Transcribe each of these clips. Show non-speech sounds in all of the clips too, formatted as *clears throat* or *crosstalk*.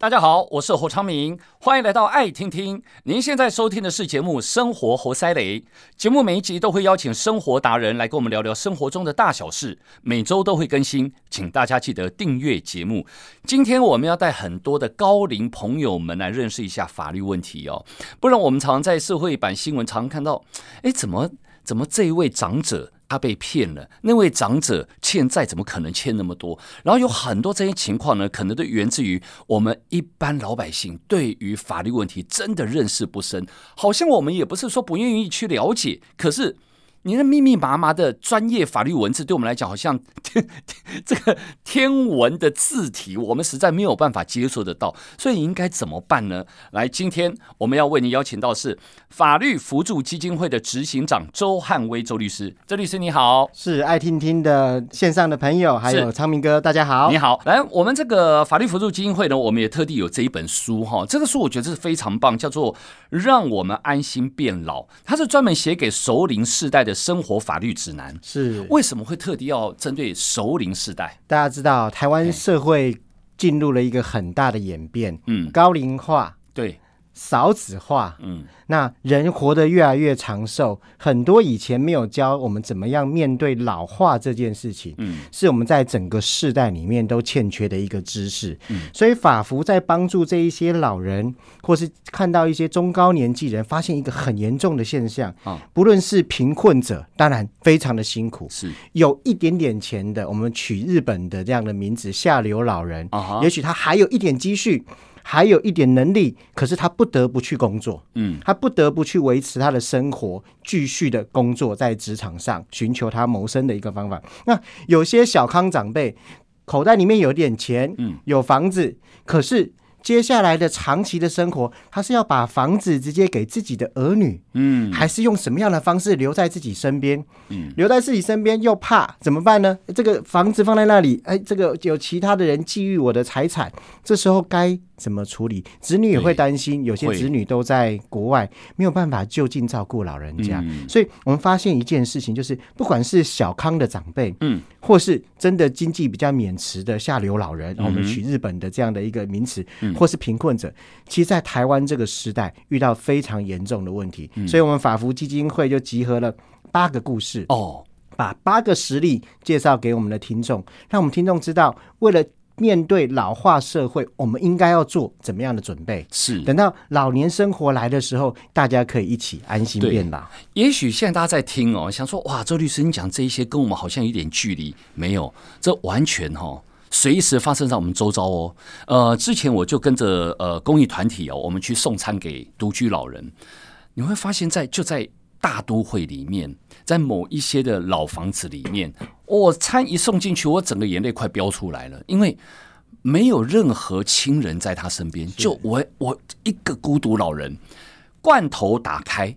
大家好，我是侯昌明，欢迎来到爱听听。您现在收听的是节目《生活活塞雷》，节目每一集都会邀请生活达人来跟我们聊聊生活中的大小事，每周都会更新，请大家记得订阅节目。今天我们要带很多的高龄朋友们来认识一下法律问题哦，不然我们常在社会版新闻常常看到，哎，怎么怎么这一位长者？他被骗了，那位长者欠债怎么可能欠那么多？然后有很多这些情况呢，可能都源自于我们一般老百姓对于法律问题真的认识不深，好像我们也不是说不愿意去了解，可是。你那密密麻麻的专业法律文字，对我们来讲好像天这个天文的字体，我们实在没有办法接受得到。所以应该怎么办呢？来，今天我们要为您邀请到是法律扶助基金会的执行长周汉威周律师。周律师你好，是爱听听的线上的朋友，还有昌明哥，大家好，你好。来，我们这个法律扶助基金会呢，我们也特地有这一本书哈，这个书我觉得是非常棒，叫做《让我们安心变老》，它是专门写给熟龄世代的。生活法律指南是为什么会特地要针对熟龄世代？大家知道，台湾社会进入了一个很大的演变，嗯，高龄化，对。少子化，嗯，那人活得越来越长寿，很多以前没有教我们怎么样面对老化这件事情，嗯，是我们在整个世代里面都欠缺的一个知识，嗯，所以法扶在帮助这一些老人，或是看到一些中高年纪人，发现一个很严重的现象，啊，不论是贫困者，当然非常的辛苦，是。有一点点钱的，我们取日本的这样的名字，下流老人，啊，也许他还有一点积蓄。还有一点能力，可是他不得不去工作，嗯，他不得不去维持他的生活，继续的工作在职场上，寻求他谋生的一个方法。那有些小康长辈，口袋里面有点钱，嗯，有房子，可是。接下来的长期的生活，他是要把房子直接给自己的儿女，嗯，还是用什么样的方式留在自己身边？嗯，留在自己身边又怕怎么办呢？这个房子放在那里，哎，这个有其他的人觊觎我的财产，这时候该怎么处理？子女也会担心，有些子女都在国外，没有办法就近照顾老人家，嗯，所以我们发现一件事情，就是不管是小康的长辈，嗯，或是真的经济比较勉持的下流老人，嗯，我们取日本的这样的一个名词，嗯。或是贫困者，其实，在台湾这个时代遇到非常严重的问题，嗯、所以，我们法福基金会就集合了八个故事哦，把八个实例介绍给我们的听众，让我们听众知道，为了面对老化社会，我们应该要做怎么样的准备？是等到老年生活来的时候，大家可以一起安心变老。也许现在大家在听哦，想说哇，周律师，你讲这一些跟我们好像有点距离，没有，这完全哈、哦。随时发生在我们周遭哦。呃，之前我就跟着呃公益团体哦，我们去送餐给独居老人。你会发现在就在大都会里面，在某一些的老房子里面，我餐一送进去，我整个眼泪快飙出来了，因为没有任何亲人在他身边，就我我一个孤独老人。罐头打开，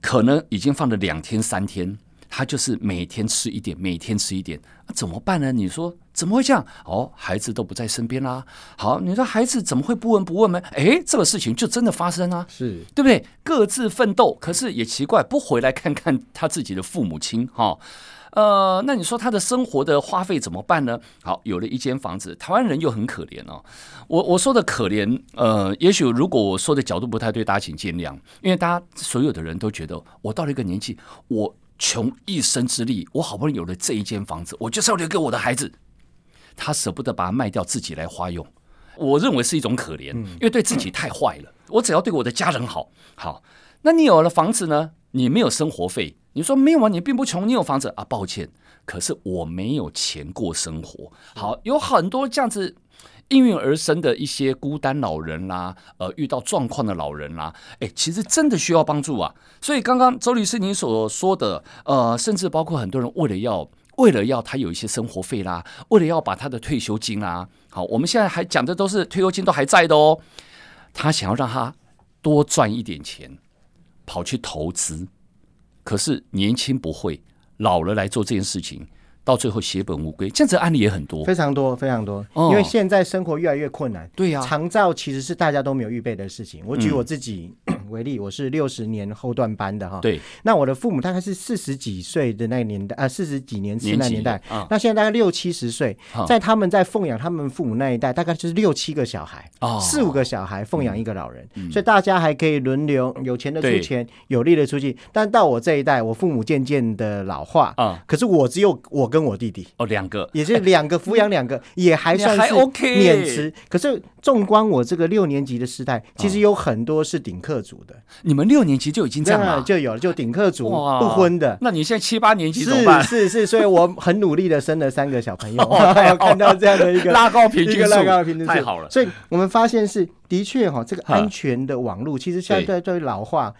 可能已经放了两天三天，他就是每天吃一点，每天吃一点，怎么办呢？你说？怎么会这样？哦，孩子都不在身边啦。好，你说孩子怎么会不闻不问呢？哎，这个事情就真的发生啊，是对不对？各自奋斗，可是也奇怪，不回来看看他自己的父母亲哈、哦。呃，那你说他的生活的花费怎么办呢？好，有了一间房子，台湾人又很可怜哦。我我说的可怜，呃，也许如果我说的角度不太对，大家请见谅，因为大家所有的人都觉得，我到了一个年纪，我穷一生之力，我好不容易有了这一间房子，我就是要留给我的孩子。他舍不得把它卖掉，自己来花用，我认为是一种可怜，因为对自己太坏了。我只要对我的家人好，好。那你有了房子呢？你没有生活费，你说没有啊？你并不穷，你有房子啊？抱歉，可是我没有钱过生活。好，有很多这样子应运而生的一些孤单老人啦，呃，遇到状况的老人啦，哎，其实真的需要帮助啊。所以刚刚周律师您所说的，呃，甚至包括很多人为了要。为了要他有一些生活费啦，为了要把他的退休金啦，好，我们现在还讲的都是退休金都还在的哦。他想要让他多赚一点钱，跑去投资，可是年轻不会，老了来做这件事情，到最后血本无归。这样子的案例也很多，非常多，非常多。因为现在生活越来越困难，对呀，长照其实是大家都没有预备的事情。我举我自己。为例，我是六十年后段班的哈。对。那我的父母大概是四十几岁的那个年代，呃，四十几年次那年代。啊。那现在大概六七十岁，在他们在奉养他们父母那一代，大概就是六七个小孩，四五个小孩奉养一个老人，所以大家还可以轮流，有钱的出钱，有力的出力。但到我这一代，我父母渐渐的老化啊，可是我只有我跟我弟弟哦，两个，也是两个抚养两个，*laughs* 也还算是免职。可是纵观我这个六年级的时代，其实有很多是顶客族的。你们六年级就已经这样了，就有了，就顶客族不婚的。那你现在七八年级怎么办？是是是，所以我很努力的生了三个小朋友，*laughs* 看到这样的一个拉高平均数，拉高平均数太好了。所以我们发现是的确哈，这个安全的网络其实现在对老化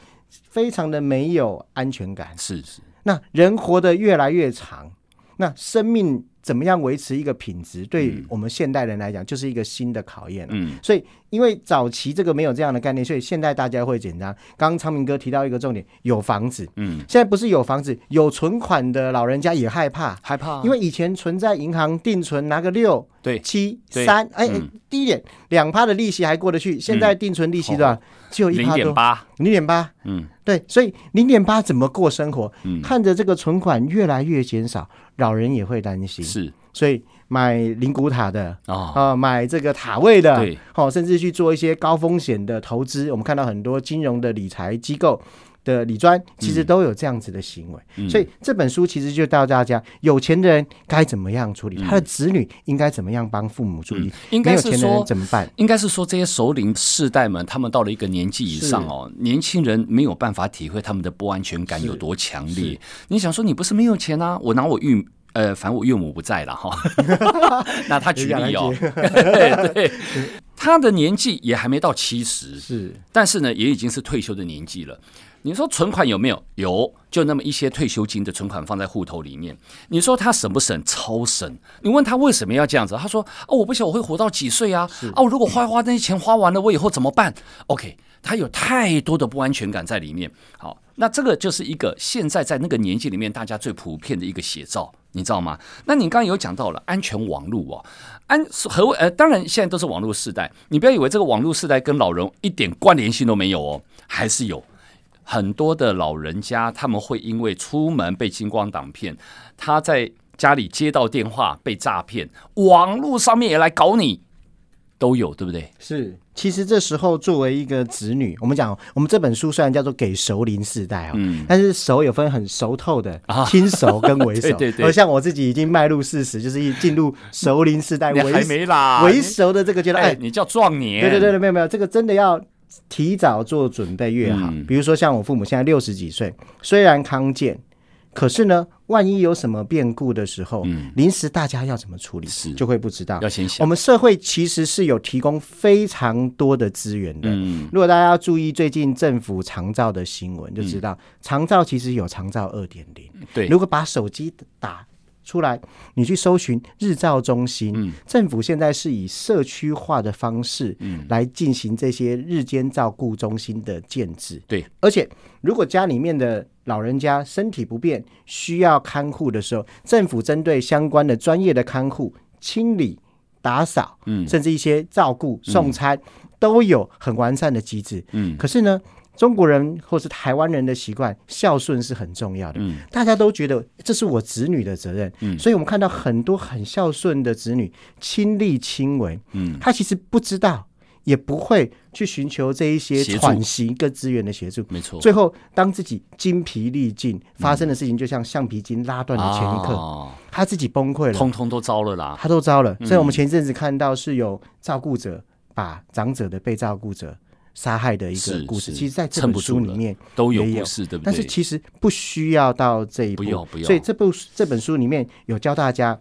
非常的没有安全感。是是，那人活得越来越长，那生命。怎么样维持一个品质，对于我们现代人来讲，就是一个新的考验。嗯，所以因为早期这个没有这样的概念，所以现在大家会紧张。刚刚昌明哥提到一个重点，有房子。嗯，现在不是有房子，有存款的老人家也害怕，害怕，因为以前存在银行定存拿个六、对七、三，哎，低一点两趴的利息还过得去。现在定存利息多少？只有一趴多，零点八，零点八。嗯，对，所以零点八怎么过生活？嗯，看着这个存款越来越减少。老人也会担心，是，所以买灵骨塔的啊，啊，买这个塔位的，对，好，甚至去做一些高风险的投资。我们看到很多金融的理财机构的理专，其实都有这样子的行为。嗯、所以这本书其实就教大家，有钱的人该怎么样处理，嗯、他的子女应该怎么样帮父母处理，嗯、应该是说没有钱的人怎么办？应该是说这些首领世代们，他们到了一个年纪以上哦，年轻人没有办法体会他们的不安全感有多强烈。你想说，你不是没有钱啊？我拿我玉。呃，反正我岳母不在了哈，*laughs* 那他举例哦，*laughs* *laughs* 对，他的年纪也还没到七十，是，但是呢，也已经是退休的年纪了。你说存款有没有？有，就那么一些退休金的存款放在户头里面。你说他省不省？超省。你问他为什么要这样子？他说：哦，我不晓得我会活到几岁啊？是哦，如果花花那些钱花完了，我以后怎么办？OK，他有太多的不安全感在里面。好，那这个就是一个现在在那个年纪里面大家最普遍的一个写照。你知道吗？那你刚刚有讲到了安全网络哦，安何为？呃，当然现在都是网络时代，你不要以为这个网络时代跟老人一点关联性都没有哦，还是有很多的老人家他们会因为出门被金光党骗，他在家里接到电话被诈骗，网络上面也来搞你。都有，对不对？是，其实这时候作为一个子女，我们讲，我们这本书虽然叫做给熟龄世代啊，嗯，但是熟有分很熟透的、亲熟跟微熟，*laughs* 对对。而像我自己已经迈入四十，就是一进入熟龄世代，还没啦，微熟的这个阶段，哎，你叫壮年，对对对对，没有没有，这个真的要提早做准备越好。比如说像我父母现在六十几岁，虽然康健。可是呢，万一有什么变故的时候，嗯，临时大家要怎么处理，是就会不知道。要先想。我们社会其实是有提供非常多的资源的。嗯，如果大家要注意最近政府长照的新闻，就知道长照其实有长照二点零。对，如果把手机打出来，你去搜寻日照中心，嗯，政府现在是以社区化的方式，嗯，来进行这些日间照顾中心的建制。对，而且如果家里面的老人家身体不便，需要看护的时候，政府针对相关的专业的看护、清理、打扫，嗯，甚至一些照顾、送餐，嗯、都有很完善的机制。嗯，可是呢，中国人或是台湾人的习惯，孝顺是很重要的。嗯，大家都觉得这是我子女的责任。嗯，所以我们看到很多很孝顺的子女，亲力亲为。嗯，他其实不知道。也不会去寻求这一些喘息跟资源的协助，没错。最后，当自己精疲力尽，发生的事情就像橡皮筋拉断的前一刻，他自己崩溃了，通通都糟了啦，他都糟了。所以我们前一阵子看到是有照顾者把长者的被照顾者杀害的一个故事，其实在这本书里面都有故事，对不对？但是其实不需要到这一步，所以这部这本书里面有教大家。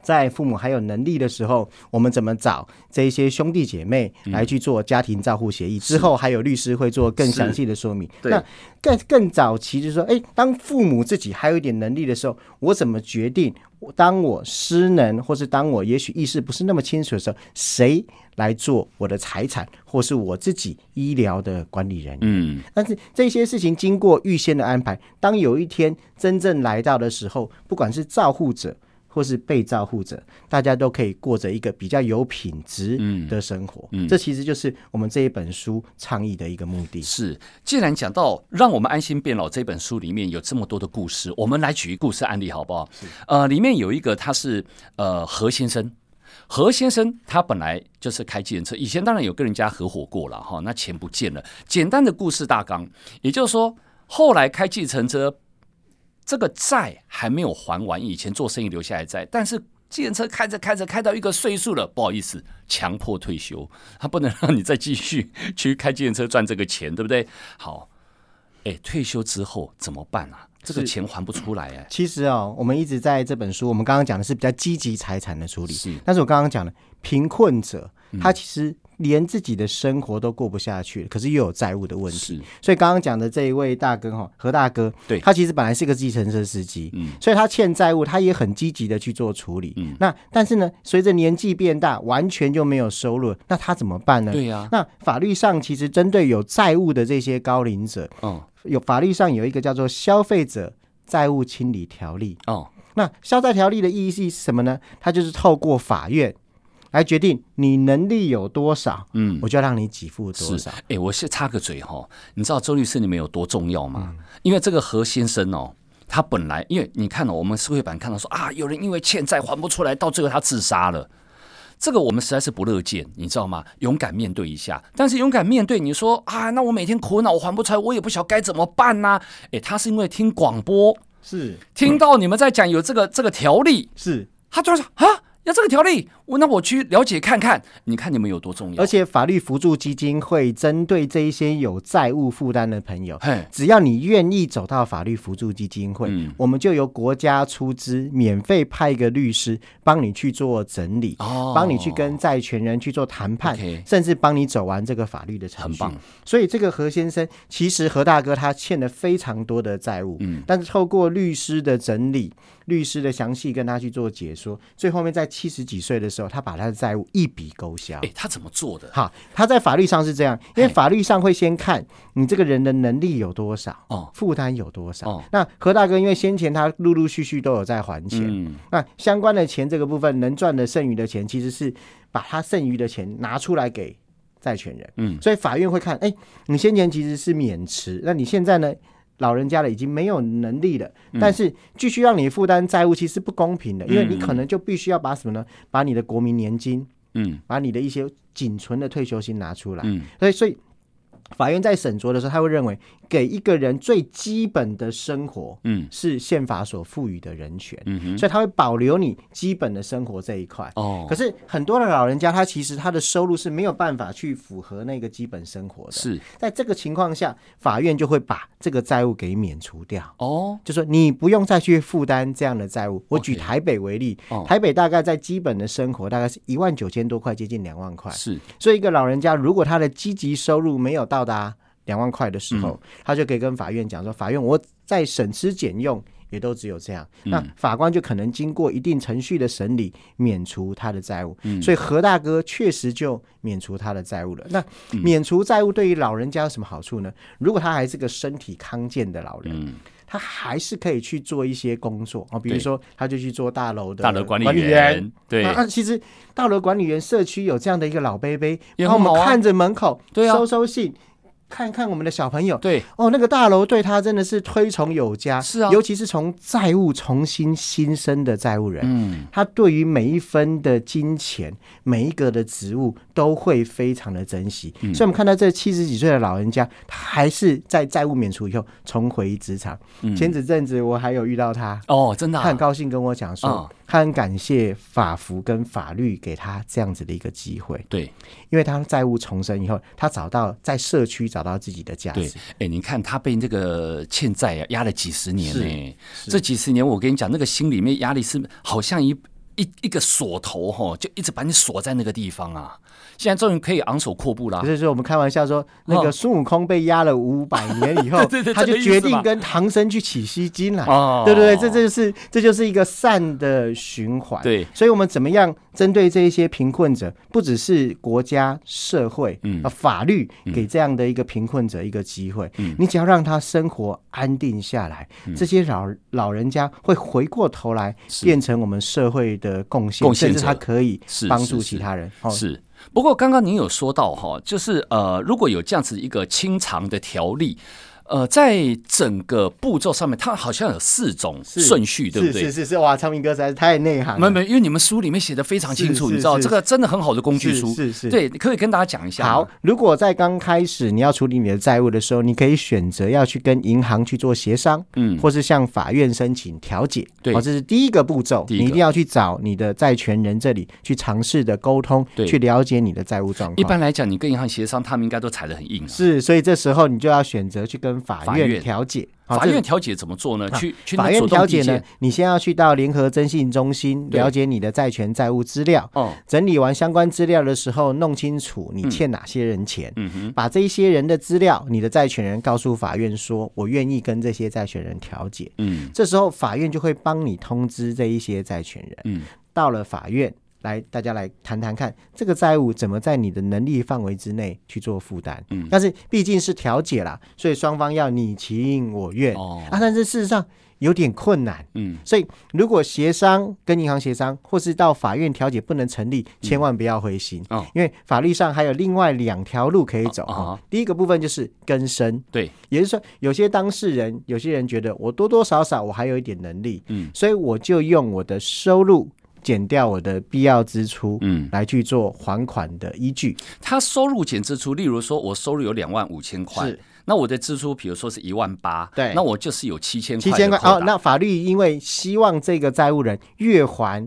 在父母还有能力的时候，我们怎么找这一些兄弟姐妹来去做家庭照护协议？嗯、之后还有律师会做更详细的说明。那更更早期就是说，哎，当父母自己还有一点能力的时候，我怎么决定？当我失能，或是当我也许意识不是那么清楚的时候，谁来做我的财产，或是我自己医疗的管理人员？嗯，但是这些事情经过预先的安排，当有一天真正来到的时候，不管是照护者。或是被照护者，大家都可以过着一个比较有品质的生活。嗯，嗯，这其实就是我们这一本书倡议的一个目的。是，既然讲到让我们安心变老这本书里面有这么多的故事，我们来举一个故事案例好不好？是。呃，里面有一个他是呃何先生，何先生他本来就是开计程车，以前当然有跟人家合伙过了哈，那钱不见了。简单的故事大纲，也就是说后来开计程车。这个债还没有还完，以前做生意留下来债，但是计程车开着开着开到一个岁数了，不好意思，强迫退休，他不能让你再继续去开计程车赚这个钱，对不对？好，*laughs* 哎，退休之后怎么办啊？这个钱还不出来哎。其实哦，我们一直在这本书，我们刚刚讲的是比较积极财产的处理，是，但是我刚刚讲的贫困者，他其实。连自己的生活都过不下去，可是又有债务的问题。所以刚刚讲的这一位大哥哈，何大哥，对，他其实本来是个计程车司机，嗯，所以他欠债务，他也很积极的去做处理。嗯，那但是呢，随着年纪变大，完全就没有收入，那他怎么办呢？对呀，那法律上其实针对有债务的这些高龄者，哦，有法律上有一个叫做消费者债务清理条例。哦，那消债条例的意义是什么呢？它就是透过法院。来决定你能力有多少，嗯，我就要让你给付多少。哎、欸，我先插个嘴哈，你知道周律师你们有多重要吗？嗯、因为这个何先生哦，他本来因为你看了、哦、我们社会版看到说啊，有人因为欠债还不出来，到最后他自杀了。这个我们实在是不乐见，你知道吗？勇敢面对一下，但是勇敢面对，你说啊，那我每天苦恼，我还不出来，我也不晓得该怎么办呢、啊？哎、欸，他是因为听广播是听到你们在讲有这个这个条例，是他就说啊。要这个条例，我那我去了解看看，你看你们有多重要。而且法律扶助基金会针对这一些有债务负担的朋友，只要你愿意走到法律扶助基金会，嗯、我们就由国家出资，免费派一个律师帮你去做整理，哦、帮你去跟债权人去做谈判甚至帮你走完这个法律的程序。很棒。所以这个何先生，其实何大哥他欠了非常多的债务，嗯，但是透过律师的整理。律师的详细跟他去做解说，最后面在七十几岁的时候，他把他的债务一笔勾销。哎，他怎么做的？哈，他在法律上是这样，因为法律上会先看你这个人的能力有多少，哦，负担有多少。哦，那何大哥因为先前他陆陆续续都有在还钱，嗯，那相关的钱这个部分能赚的剩余的钱，其实是把他剩余的钱拿出来给债权人，嗯，所以法院会看，哎，你先前其实是免持，那你现在呢？老人家了已经没有能力了，但是继续让你负担债务，其实不公平的，因为你可能就必须要把什么呢？把你的国民年金，嗯，把你的一些仅存的退休金拿出来，嗯，所以所以。法院在审酌的时候，他会认为给一个人最基本的生活，嗯，是宪法所赋予的人权，嗯哼，所以他会保留你基本的生活这一块。哦，可是很多的老人家，他其实他的收入是没有办法去符合那个基本生活的。是，在这个情况下，法院就会把这个债务给免除掉。哦，就说你不用再去负担这样的债务。我举台北为例，哦，台北大概在基本的生活大概是一万九千多块，接近两万块。是，所以一个老人家如果他的积极收入没有到达两万块的时候，他就可以跟法院讲说：“法院，我在省吃俭用也都只有这样。”那法官就可能经过一定程序的审理，免除他的债务。所以何大哥确实就免除他的债务了。那免除债务对于老人家有什么好处呢？如果他还是个身体康健的老人，他还是可以去做一些工作啊，比如说他就去做大楼的大楼管理员。对，那其实大楼管理员社区有这样的一个老伯伯，然后我们看着门口对啊收收信。看看我们的小朋友，对。哦，那个大楼对他真的是推崇有加，是啊，尤其是从债务重新新生的债务人，嗯，他对于每一分的金钱，每一个的职务都会非常的珍惜。嗯、所以，我们看到这七十几岁的老人家，他还是在债务免除以后重回职场。嗯、前几阵子我还有遇到他哦，真的、啊，他很高兴跟我讲说。哦他很感谢法服跟法律给他这样子的一个机会，对，因为他债务重生以后，他找到在社区找到自己的价值。哎、欸，你看他被这个欠债啊压了几十年呢、欸，这几十年我跟你讲，那个心里面压力是好像一一一个锁头哈，就一直把你锁在那个地方啊。现在终于可以昂首阔步了。就是说，我们开玩笑说，那个孙悟空被压了五百年以后，*laughs* 他就决定跟唐僧去取西经了。对对对，这这就是这就是一个善的循环。对，所以我们怎么样针对这一些贫困者，不只是国家社会，嗯，法律给这样的一个贫困者一个机会，嗯，你只要让他生活安定下来，嗯，这些老老人家会回过头来变成我们社会的贡献，甚至他可以帮助其他人。是，是，是，是。不过刚刚您有说到哈，就是呃，如果有这样子一个清偿的条例。呃，在整个步骤上面，它好像有四种顺序，对不对？是是是是，哇，昌明哥实在是太内行了。没没，因为你们书里面写的非常清楚，你知道这个真的很好的工具书。是是，是，对，可以跟大家讲一下。好，如果在刚开始你要处理你的债务的时候，你可以选择要去跟银行去做协商，嗯，或是向法院申请调解。对，这是第一个步骤，你一定要去找你的债权人这里去尝试的沟通，对，去了解你的债务状况。一般来讲，你跟银行协商，他们应该都踩得很硬。是，所以这时候你就要选择去跟法院调解。法院调解怎么做呢？去去法院调解呢？你先要去到联合征信中心了解你的债权债务资料。哦，整理完相关资料的时候，弄清楚你欠哪些人钱。嗯哼，把这些人的资料，你的债权人告诉法院说：“我愿意跟这些债权人调解。”嗯，这时候法院就会帮你通知这一些债权人。嗯，到了法院。来，大家来谈谈看，这个债务怎么在你的能力范围之内去做负担？嗯，但是毕竟是调解啦，所以双方要你情我愿。哦，啊，但是事实上有点困难。嗯，所以如果协商跟银行协商，或是到法院调解不能成立，千万不要灰心。哦，因为法律上还有另外两条路可以走。哦，第一个部分就是更生。对，也就是说，有些当事人，有些人觉得我多多少少我还有一点能力。嗯，所以我就用我的收入。减掉我的必要支出，嗯，来去做还款的依据。他收入减支出，例如说我收入有两万五千块，那我的支出，比如说是一万八，对，那我就是有七千块。七千块哦，那法律因为希望这个债务人越还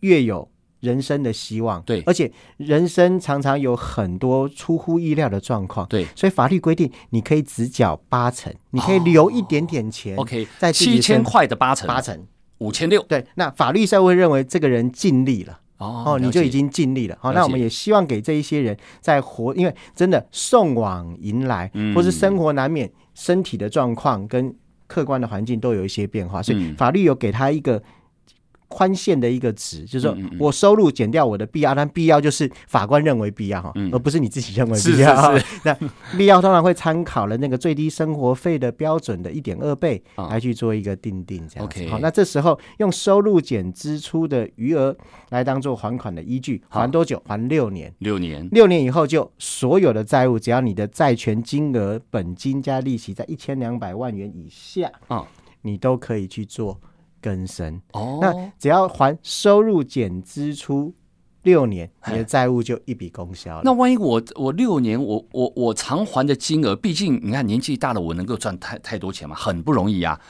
越有人生的希望，对，而且人生常常有很多出乎意料的状况，对，所以法律规定你可以只缴八成，你可以留一点点钱，OK，在七千块的八成，八成。五千六，对，那法律上会认为这个人尽力了，哦，哦，你就已经尽力了，好，那我们也希望给这一些人在活，因为真的送往迎来，嗯、或是生活难免身体的状况跟客观的环境都有一些变化，所以法律有给他一个。宽限的一个值，就是说我收入减掉我的必要，但必要就是法官认为必要哈，而不是你自己认为必要。*laughs* 那必要当然会参考了那个最低生活费的标准的一点二倍来去做一个定定，这样子。好，那这时候用收入减支出的余额来当做还款的依据，还多久？还六年。六年。六年以后就所有的债务，只要你的债权金额本金加利息在一千两百万元以下啊，你都可以去做。更生哦，那只要还收入减支出六年，你的债务就一笔勾销了。那万一我我六年我我我偿还的金额，毕竟你看年纪大了，我能够赚太太多钱吗？很不容易啊，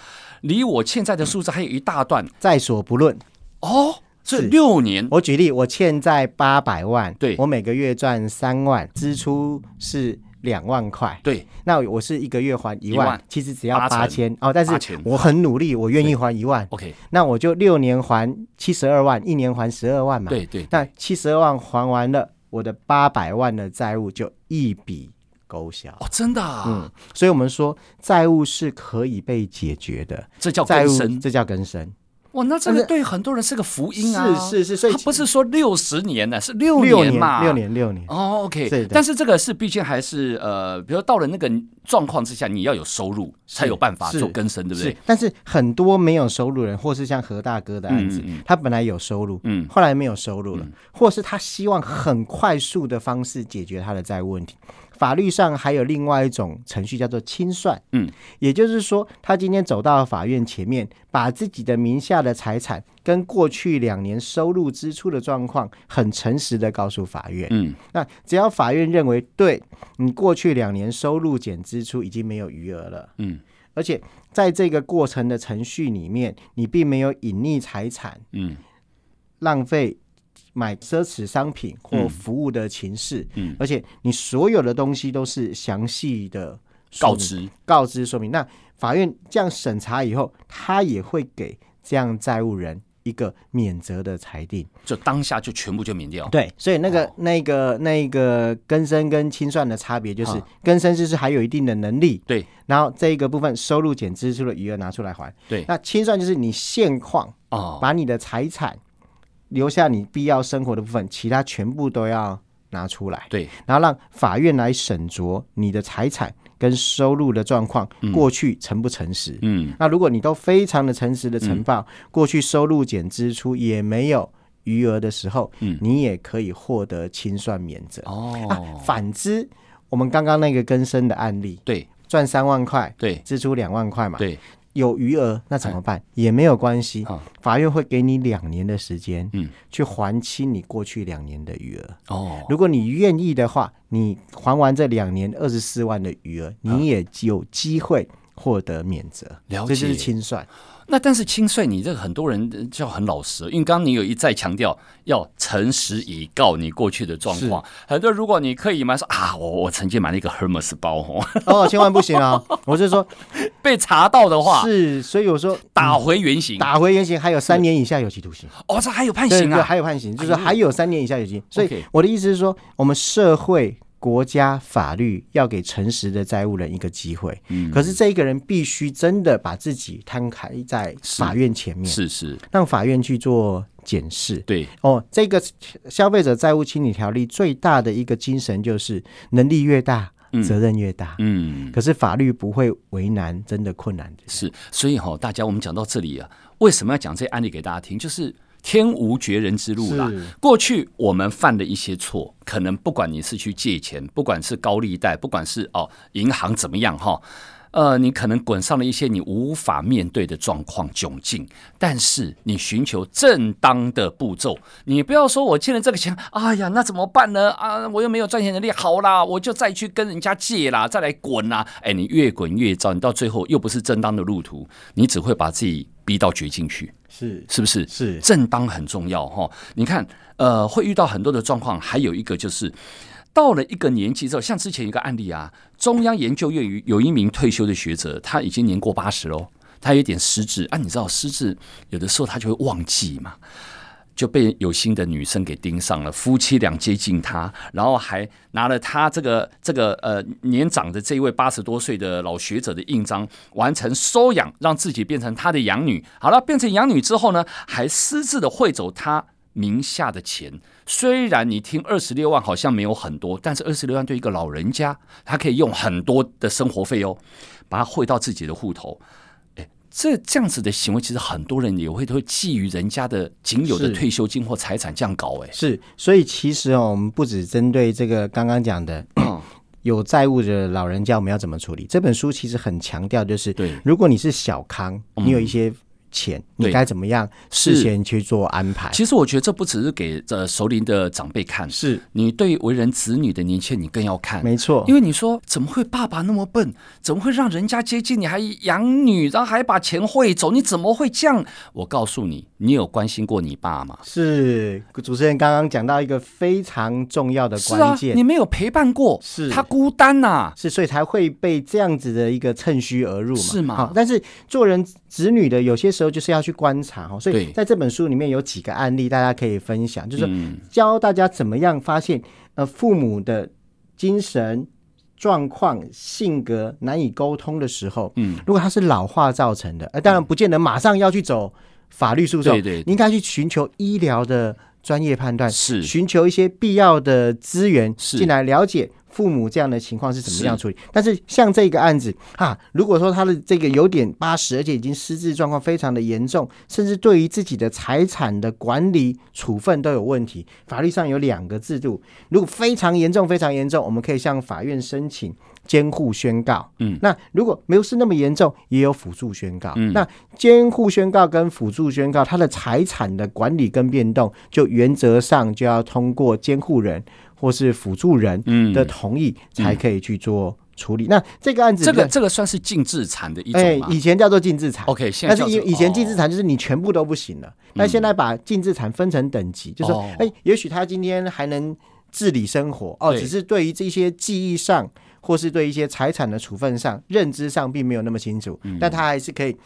离我欠债的数字还有一大段，在所不论哦。是六年，我举例，我欠债八百万，对，我每个月赚三万，支出是。两万块，对，那我是一个月还一万，其实只要八千。哦，但是我很努力，我愿意还一万，OK，那我就六年还七十二万，一年还十二万嘛，对对，那七十二万还完了，我的八百万的债务就一笔勾销。哦，真的，啊，嗯，所以我们说债务是可以被解决的，这叫债务，这叫更生。哇，那这个对很多人是个福音啊！是是是，所以他不是说六十年呢，是六年嘛？六年六年哦，OK。对，但是这个是毕竟还是呃，比如到了那个状况之下，你要有收入才有办法做更生，对不对？但是很多没有收入人，或是像何大哥的案子，他本来有收入，嗯，后来没有收入了，或是他希望很快速的方式解决他的债务问题。法律上还有另外一种程序叫做清算，嗯，也就是说，他今天走到法院前面，把自己的名下的财产跟过去两年收入支出的状况很诚实的告诉法院，嗯，那只要法院认为对你过去两年收入减支出已经没有余额了，嗯，而且在这个过程的程序里面，你并没有隐匿财产，嗯，浪费。买奢侈商品或服务的情势，嗯，而且你所有的东西都是详细的告知、告知说明。那法院这样审查以后，他也会给这样债务人一个免责的裁定，就当下就全部就免掉。对，所以那个、哦、那个、那个更生跟清算的差别就是，更生就是还有一定的能力，对，然后这一个部分收入减支出的余额拿出来还，对。那清算就是你现况啊，把你的财产。留下你必要生活的部分，其他全部都要拿出来。对，然后让法院来审酌你的财产跟收入的状况，过去诚不诚实？嗯，那如果你都非常的诚实的呈报，嗯、过去收入减支出也没有余额的时候，嗯，你也可以获得清算免责。哦、啊，反之，我们刚刚那个更生的案例，对，赚三万块，对，支出两万块嘛，对。有余额那怎么办？哎、也没有关系，哦、法院会给你两年的时间，嗯，去还清你过去两年的余额。哦，如果你愿意的话，你还完这两年二十四万的余额，你也有机会获得免责。了解，这就是清算。那但是清算，你这个很多人就很老实，因为刚刚你有一再强调要诚实以告你过去的状况。很多如果你可以买说啊，我我曾经买了一个 Hermes 包哦，哦，千万不行啊！*laughs* 我是说被查到的话是，所以我说打回原形，打回原形还有三年以下有期徒刑。哦，这还有判刑啊？还有判刑，就是还有三年以下有期。所以我的意思是说，我们社会。国家法律要给诚实的债务人一个机会，嗯，可是这一个人必须真的把自己摊开在法院前面，是是，让法院去做检视。对哦，这个消费者债务清理条例最大的一个精神就是能力越大，责任越大。嗯，可是法律不会为难真的困难的。是，所以哈，大家我们讲到这里啊，为什么要讲这些案例给大家听？就是。天无绝人之路啦。过去我们犯的一些错，可能不管你是去借钱，不管是高利贷，不管是哦银行怎么样哈，呃，你可能滚上了一些你无法面对的状况窘境。但是你寻求正当的步骤，你不要说我欠了这个钱，哎呀，那怎么办呢？啊，我又没有赚钱能力，好啦，我就再去跟人家借啦，再来滚啦。哎，你越滚越糟，你到最后又不是正当的路途，你只会把自己逼到绝境去。是是不是？是正当很重要哈。你看，呃，会遇到很多的状况，还有一个就是到了一个年纪之后，像之前一个案例啊，中央研究院有有一名退休的学者，他已经年过八十喽，他有点失智啊。你知道失智有的时候他就会忘记嘛。就被有心的女生给盯上了，夫妻俩接近他，然后还拿了他这个这个呃年长的这一位八十多岁的老学者的印章，完成收养，让自己变成他的养女。好了，变成养女之后呢，还私自的汇走他名下的钱。虽然你听二十六万好像没有很多，但是二十六万对一个老人家，他可以用很多的生活费哦，把它汇到自己的户头。这这样子的行为，其实很多人也会都会觊觎人家的仅有的退休金或财产这样搞哎，是，所以其实哦，我们不只针对这个刚刚讲的 *clears throat* 有债务的老人家，我们要怎么处理？这本书其实很强调，就是对，如果你是小康，你有一些。钱你该怎么样事先去做安排？其实我觉得这不只是给呃熟龄的长辈看，是你对为人子女的年轻人，你更要看。没错，因为你说怎么会爸爸那么笨？怎么会让人家接近你还养女，然后还把钱汇走？你怎么会这样？我告诉你，你有关心过你爸吗？是主持人刚刚讲到一个非常重要的关键，啊、你没有陪伴过，是他孤单呐、啊，是所以才会被这样子的一个趁虚而入嘛？是吗？好，但是做人子女的有些时候。时候就是要去观察哈，所以在这本书里面有几个案例，大家可以分享，就是教大家怎么样发现呃父母的精神状况、性格难以沟通的时候，嗯，如果他是老化造成的，呃，当然不见得马上要去走法律诉讼，对对，你应该去寻求医疗的专业判断，是。寻求一些必要的资源进来了解。父母这样的情况是怎么样处理？是，但是像这个案子哈，如果说他的这个有点八十，而且已经失智状况非常的严重，甚至对于自己的财产的管理处分都有问题。法律上有两个制度，如果非常严重、非常严重，我们可以向法院申请监护宣告。嗯，那如果没有是那么严重，也有辅助宣告。嗯，那监护宣告跟辅助宣告，他的财产的管理跟变动，就原则上就要通过监护人。或是辅助人的同意才可以去做处理。那这个案子，这个这个算是净资产的一种吗？欸、以前叫做净资产。OK，现在但是以前净资产就是你全部都不行了。那、哦、现在把净资产分成等级，嗯、就是说，哎、欸，也许他今天还能自理生活哦，只是对于这些记忆上，或是对一些财产的处分上、认知上并没有那么清楚，嗯、但他还是可以。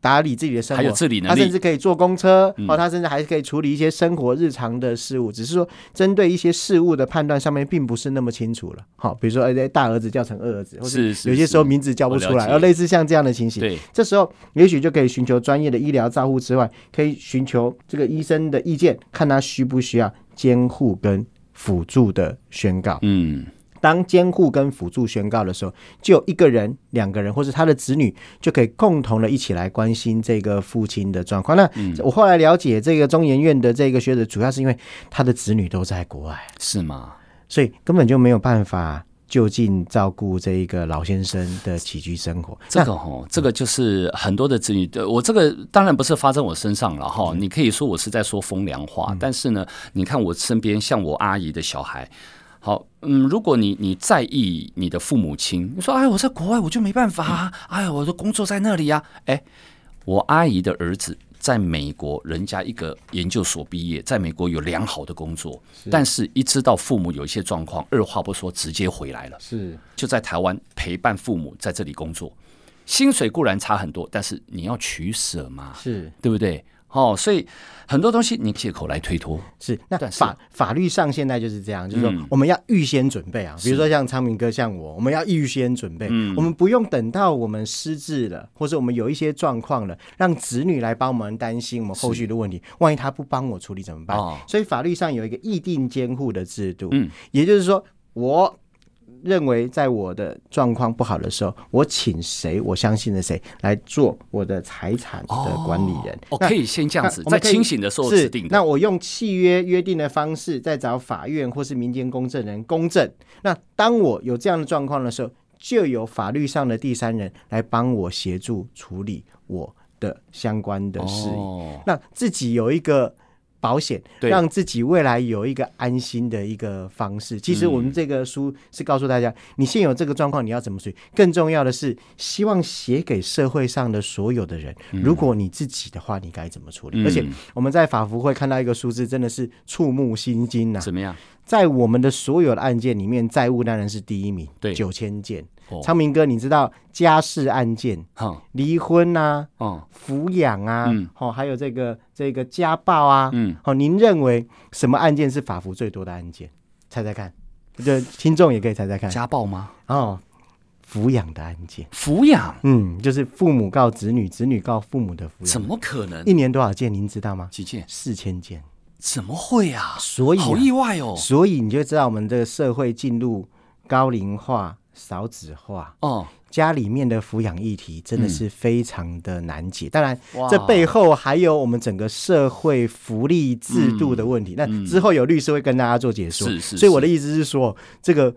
打理自己的生活，还有自理能力，他甚至可以坐公车，嗯、哦，他甚至还可以处理一些生活日常的事务，只是说针对一些事物的判断上面，并不是那么清楚了。好、哦，比如说，哎，大儿子叫成二儿子，或是有些时候名字叫不出来，而类似像这样的情形，对，这时候也许就可以寻求专业的医疗照护之外，可以寻求这个医生的意见，看他需不需要监护跟辅助的宣告。嗯。当监护跟辅助宣告的时候，就有一个人、两个人，或是他的子女，就可以共同的一起来关心这个父亲的状况。那、嗯、我后来了解，这个中研院的这个学者，主要是因为他的子女都在国外，是吗？所以根本就没有办法就近照顾这一个老先生的起居生活。这个哦，这个就是很多的子女，我这个当然不是发生我身上了哈。你可以说我是在说风凉话，嗯、但是呢，你看我身边像我阿姨的小孩。好，嗯，如果你你在意你的父母亲，你说，哎，我在国外我就没办法啊，哎呀，我的工作在那里呀，哎，我阿姨的儿子在美国，人家一个研究所毕业，在美国有良好的工作，但是一知道父母有一些状况，二话不说直接回来了，是。就在台湾陪伴父母在这里工作，薪水固然差很多，但是你要取舍嘛，是。对不对？哦，所以很多东西你借口来推脱是。那法是法律上现在就是这样，就是说我们要预先准备啊。嗯、比如说像昌明哥，像我，我们要预先准备，嗯、我们不用等到我们失智了，或者我们有一些状况了，让子女来帮我们担心我们后续的问题。万一他不帮我处理怎么办？哦、所以法律上有一个议定监护的制度，嗯，也就是说我。认为在我的状况不好的时候，我请谁？我相信的谁来做我的财产的管理人？哦，可以先这样子，在清醒的时候指定。那我用契约约定的方式，再找法院或是民间公证人公证。那当我有这样的状况的时候，就有法律上的第三人来帮我协助处理我的相关的事宜。哦，那自己有一个。保险，让自己未来有一个安心的一个方式。其实我们这个书是告诉大家，你现有这个状况，你要怎么处理？更重要的是，希望写给社会上的所有的人。如果你自己的话，你该怎么处理？而且我们在法福会看到一个数字，真的是触目心惊呐！怎么样？在我们的所有的案件里面，债务当然是第一名，对，九千件。昌明哥，你知道家事案件、离婚啊、抚养啊，哦，还有这个这个家暴啊，嗯，好，您认为什么案件是法服最多的案件？猜猜看，就听众也可以猜猜看。家暴吗？哦，抚养的案件。抚养，嗯，就是父母告子女，子女告父母的抚养。怎么可能？一年多少件？您知道吗？几件？四千件。怎么会啊？所以好意外哦。所以你就知道我们这个社会进入高龄化。少子化哦，家里面的抚养议题真的是非常的难解。嗯、当然，哇这背后还有我们整个社会福利制度的问题。那、嗯、之后有律师会跟大家做解说。是是是，所以我的意思是说，这个。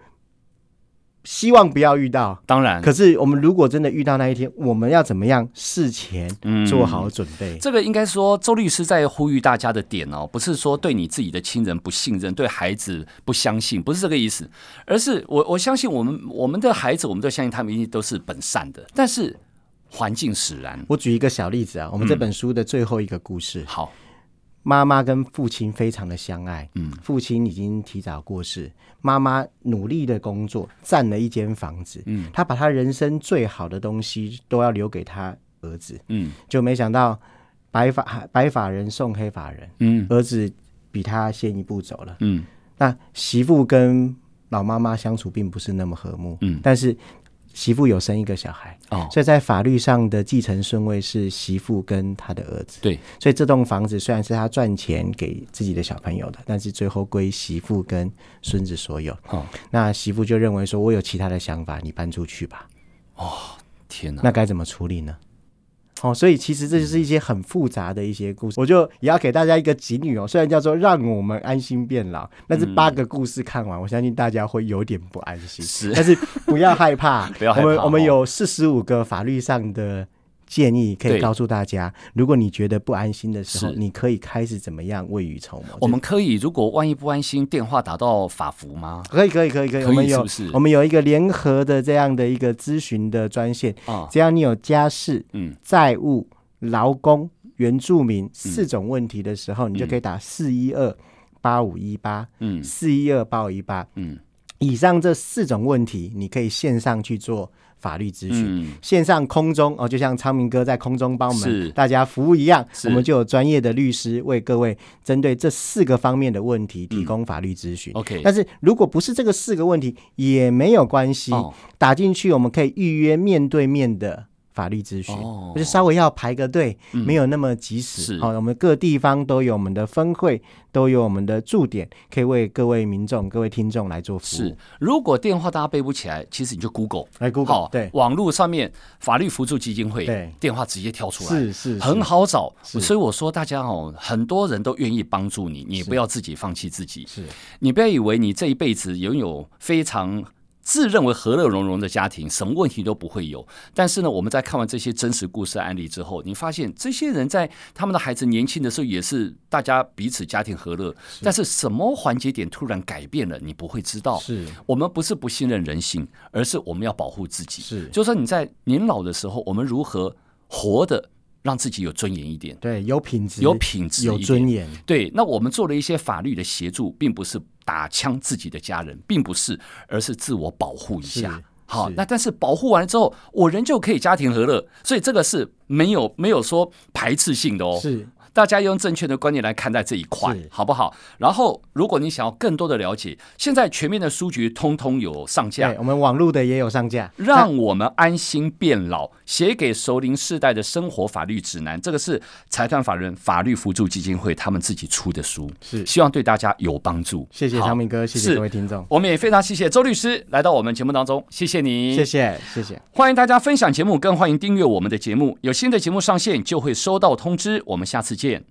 希望不要遇到，当然。可是我们如果真的遇到那一天，我们要怎么样事前做好准备？嗯、这个应该说，周律师在呼吁大家的点哦，不是说对你自己的亲人不信任，对孩子不相信，不是这个意思，而是我我相信我们我们的孩子，我们都相信他们一定都是本善的，但是环境使然。我举一个小例子啊，我们这本书的最后一个故事，嗯、好。妈妈跟父亲非常的相爱，嗯，父亲已经提早过世，妈妈努力的工作，占了一间房子，嗯，他把他人生最好的东西都要留给他儿子，嗯，就没想到白发白发人送黑发人，嗯，儿子比他先一步走了，嗯，那媳妇跟老妈妈相处并不是那么和睦，嗯，但是。媳妇有生一个小孩，哦，所以在法律上的继承顺位是媳妇跟他的儿子。对，所以这栋房子虽然是他赚钱给自己的小朋友的，但是最后归媳妇跟孙子所有。哦，那媳妇就认为说，我有其他的想法，你搬出去吧。哦，天哪，那该怎么处理呢？哦，所以其实这就是一些很复杂的一些故事，我就也要给大家一个警语哦。虽然叫做让我们安心变老，但是八个故事看完，我相信大家会有点不安心。是，但是不要害怕，*laughs* 不要害怕。我们我们有四十五个法律上的。建议可以告诉大家，如果你觉得不安心的时候，你可以开始怎么样未雨绸缪？我们可以，如果万一不安心，电话打到法服吗？可以，可以，可以，可以。我们有，我们有一个联合的这样的一个咨询的专线啊。只要你有家事、嗯、债务、劳工、原住民四种问题的时候，你就可以打四一二八五一八，嗯，四一二八五一八，嗯。以上这四种问题，你可以线上去做法律咨询，嗯、线上空中哦，就像昌明哥在空中帮我们大家服务一样，我们就有专业的律师为各位针对这四个方面的问题提供法律咨询。嗯、OK，但是如果不是这个四个问题也没有关系，哦、打进去我们可以预约面对面的。法律咨询，哦、就稍微要排个队，嗯、没有那么及时。好、哦，我们各地方都有我们的分会，都有我们的驻点，可以为各位民众、各位听众来做服务。是，如果电话大家背不起来，其实你就 Google，来 Google，好对，网络上面法律辅助基金会，对，电话直接跳出来，是是，很好找。所以我说大家哦，很多人都愿意帮助你，你不要自己放弃自己。是，你不要以为你这一辈子拥有非常。自认为和乐融融的家庭，什么问题都不会有。但是呢，我们在看完这些真实故事案例之后，你发现这些人在他们的孩子年轻的时候，也是大家彼此家庭和乐。是。但是什么环节点突然改变了，你不会知道。是。我们不是不信任人性，而是我们要保护自己。是。就是说你在年老的时候，我们如何活得让自己有尊严一点？对，有品质，有品质，有尊严。对。那我们做了一些法律的协助，并不是。打枪自己的家人，并不是，而是自我保护一下。好，那但是保护完了之后，我人就可以家庭和乐，所以这个是没有没有说排斥性的哦。是。大家用正确的观念来看待这一块，好不好？然后，如果你想要更多的了解，现在全面的书局通通有上架，对，我们网络的也有上架。让我们安心变老，写给熟龄世代的生活法律指南，这个是财团法人法律扶助基金会他们自己出的书，是。希望对大家有帮助。谢谢昌明哥，谢谢各位听众，我们也非常谢谢周律师来到我们节目当中，谢谢你，谢谢谢谢，欢迎大家分享节目，更欢迎订阅我们的节目，有新的节目上线就会收到通知，我们下次见。